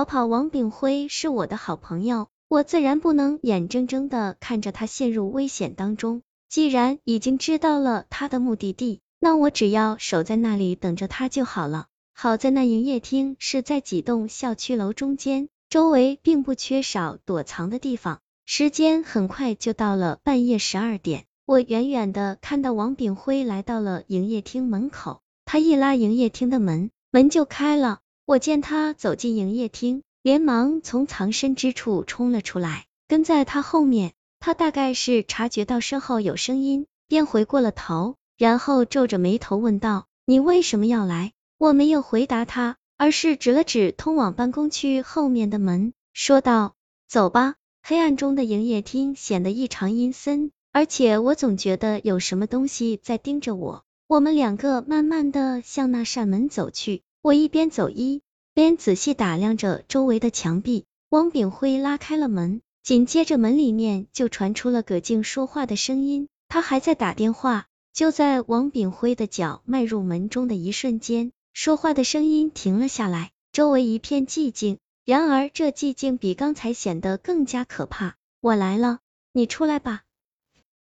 逃跑。王炳辉是我的好朋友，我自然不能眼睁睁的看着他陷入危险当中。既然已经知道了他的目的地，那我只要守在那里等着他就好了。好在那营业厅是在几栋校区楼中间，周围并不缺少躲藏的地方。时间很快就到了半夜十二点，我远远的看到王炳辉来到了营业厅门口，他一拉营业厅的门，门就开了。我见他走进营业厅，连忙从藏身之处冲了出来，跟在他后面。他大概是察觉到身后有声音，便回过了头，然后皱着眉头问道：“你为什么要来？”我没有回答他，而是指了指通往办公区后面的门，说道：“走吧。”黑暗中的营业厅显得异常阴森，而且我总觉得有什么东西在盯着我。我们两个慢慢的向那扇门走去，我一边走一边仔细打量着周围的墙壁。汪炳辉拉开了门，紧接着门里面就传出了葛静说话的声音，他还在打电话。就在王炳辉的脚迈入门中的一瞬间。说话的声音停了下来，周围一片寂静。然而这寂静比刚才显得更加可怕。我来了，你出来吧！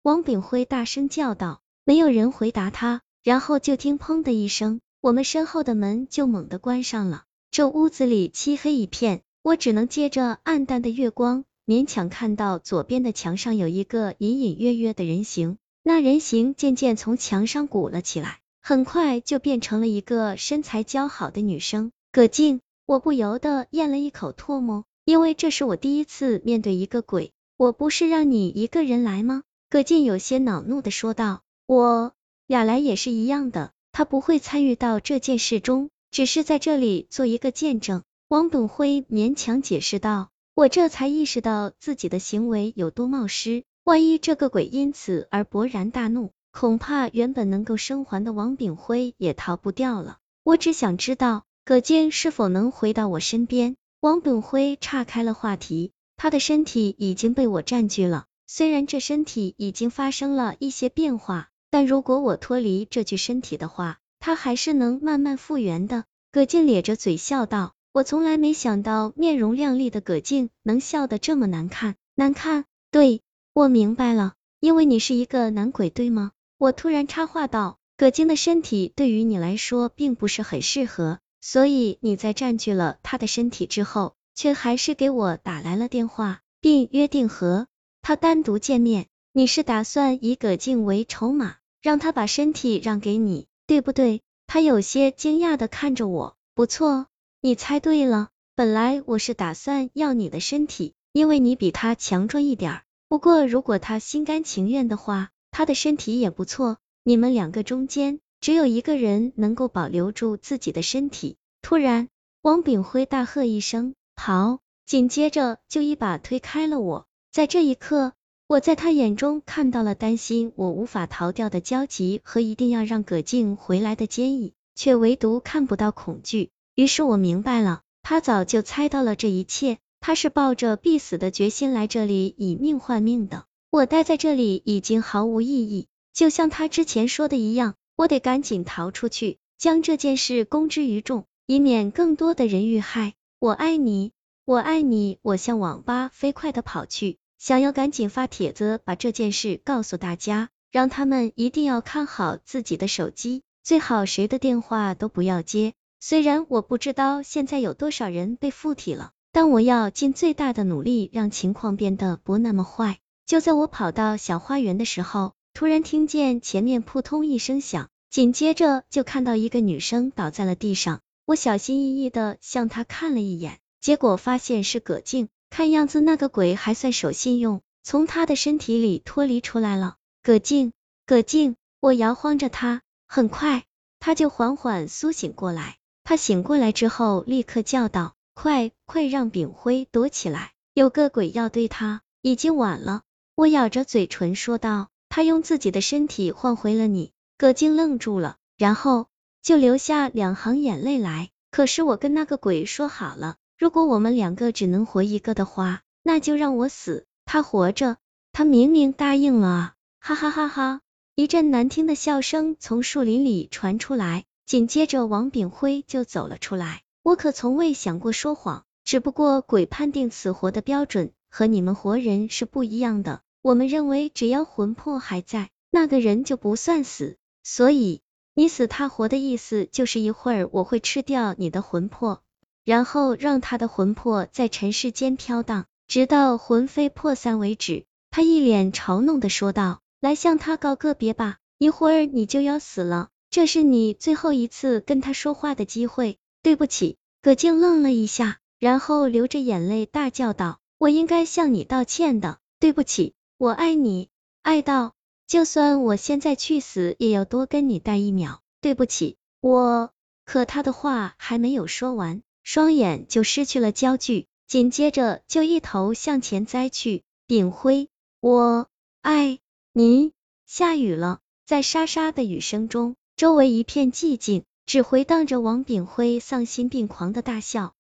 王炳辉大声叫道。没有人回答他，然后就听砰的一声，我们身后的门就猛地关上了。这屋子里漆黑一片，我只能借着暗淡的月光，勉强看到左边的墙上有一个隐隐约约的人形。那人形渐渐从墙上鼓了起来。很快就变成了一个身材姣好的女生，葛静，我不由得咽了一口唾沫，因为这是我第一次面对一个鬼。我不是让你一个人来吗？葛静有些恼怒的说道。我，雅来也是一样的，他不会参与到这件事中，只是在这里做一个见证。王炳辉勉强解释道。我这才意识到自己的行为有多冒失，万一这个鬼因此而勃然大怒。恐怕原本能够生还的王炳辉也逃不掉了。我只想知道葛静是否能回到我身边。王炳辉岔开了话题，他的身体已经被我占据了。虽然这身体已经发生了一些变化，但如果我脱离这具身体的话，他还是能慢慢复原的。葛静咧着嘴笑道：“我从来没想到面容靓丽的葛静能笑得这么难看。难看？对，我明白了，因为你是一个男鬼，对吗？”我突然插话道：“葛晶的身体对于你来说并不是很适合，所以你在占据了他的身体之后，却还是给我打来了电话，并约定和他单独见面。你是打算以葛静为筹码，让他把身体让给你，对不对？”他有些惊讶的看着我。不错，你猜对了。本来我是打算要你的身体，因为你比他强壮一点。不过如果他心甘情愿的话。他的身体也不错，你们两个中间只有一个人能够保留住自己的身体。突然，王炳辉大喝一声：“跑！”紧接着就一把推开了我。在这一刻，我在他眼中看到了担心我无法逃掉的焦急和一定要让葛静回来的坚毅，却唯独看不到恐惧。于是我明白了，他早就猜到了这一切，他是抱着必死的决心来这里以命换命的。我待在这里已经毫无意义，就像他之前说的一样，我得赶紧逃出去，将这件事公之于众，以免更多的人遇害。我爱你，我爱你！我向网吧飞快的跑去，想要赶紧发帖子把这件事告诉大家，让他们一定要看好自己的手机，最好谁的电话都不要接。虽然我不知道现在有多少人被附体了，但我要尽最大的努力让情况变得不那么坏。就在我跑到小花园的时候，突然听见前面扑通一声响，紧接着就看到一个女生倒在了地上。我小心翼翼的向她看了一眼，结果发现是葛静。看样子那个鬼还算守信用，从他的身体里脱离出来了。葛静，葛静，我摇晃着他，很快他就缓缓苏醒过来。他醒过来之后，立刻叫道：“快快让炳辉躲起来，有个鬼要对他。”已经晚了。我咬着嘴唇说道：“他用自己的身体换回了你。”葛静愣住了，然后就流下两行眼泪来。可是我跟那个鬼说好了，如果我们两个只能活一个的话，那就让我死，他活着。他明明答应了啊！哈哈哈哈！一阵难听的笑声从树林里传出来，紧接着王炳辉就走了出来。我可从未想过说谎，只不过鬼判定死活的标准和你们活人是不一样的。我们认为只要魂魄还在，那个人就不算死。所以你死他活的意思就是一会儿我会吃掉你的魂魄，然后让他的魂魄在尘世间飘荡，直到魂飞魄散为止。他一脸嘲弄的说道：“来向他告个别吧，一会儿你就要死了，这是你最后一次跟他说话的机会。”对不起，葛静愣了一下。然后流着眼泪大叫道：“我应该向你道歉的，对不起，我爱你，爱到就算我现在去死，也要多跟你待一秒。对不起，我……”可他的话还没有说完，双眼就失去了焦距，紧接着就一头向前栽去。炳辉，我爱你。下雨了，在沙沙的雨声中，周围一片寂静，只回荡着王炳辉丧心病狂的大笑。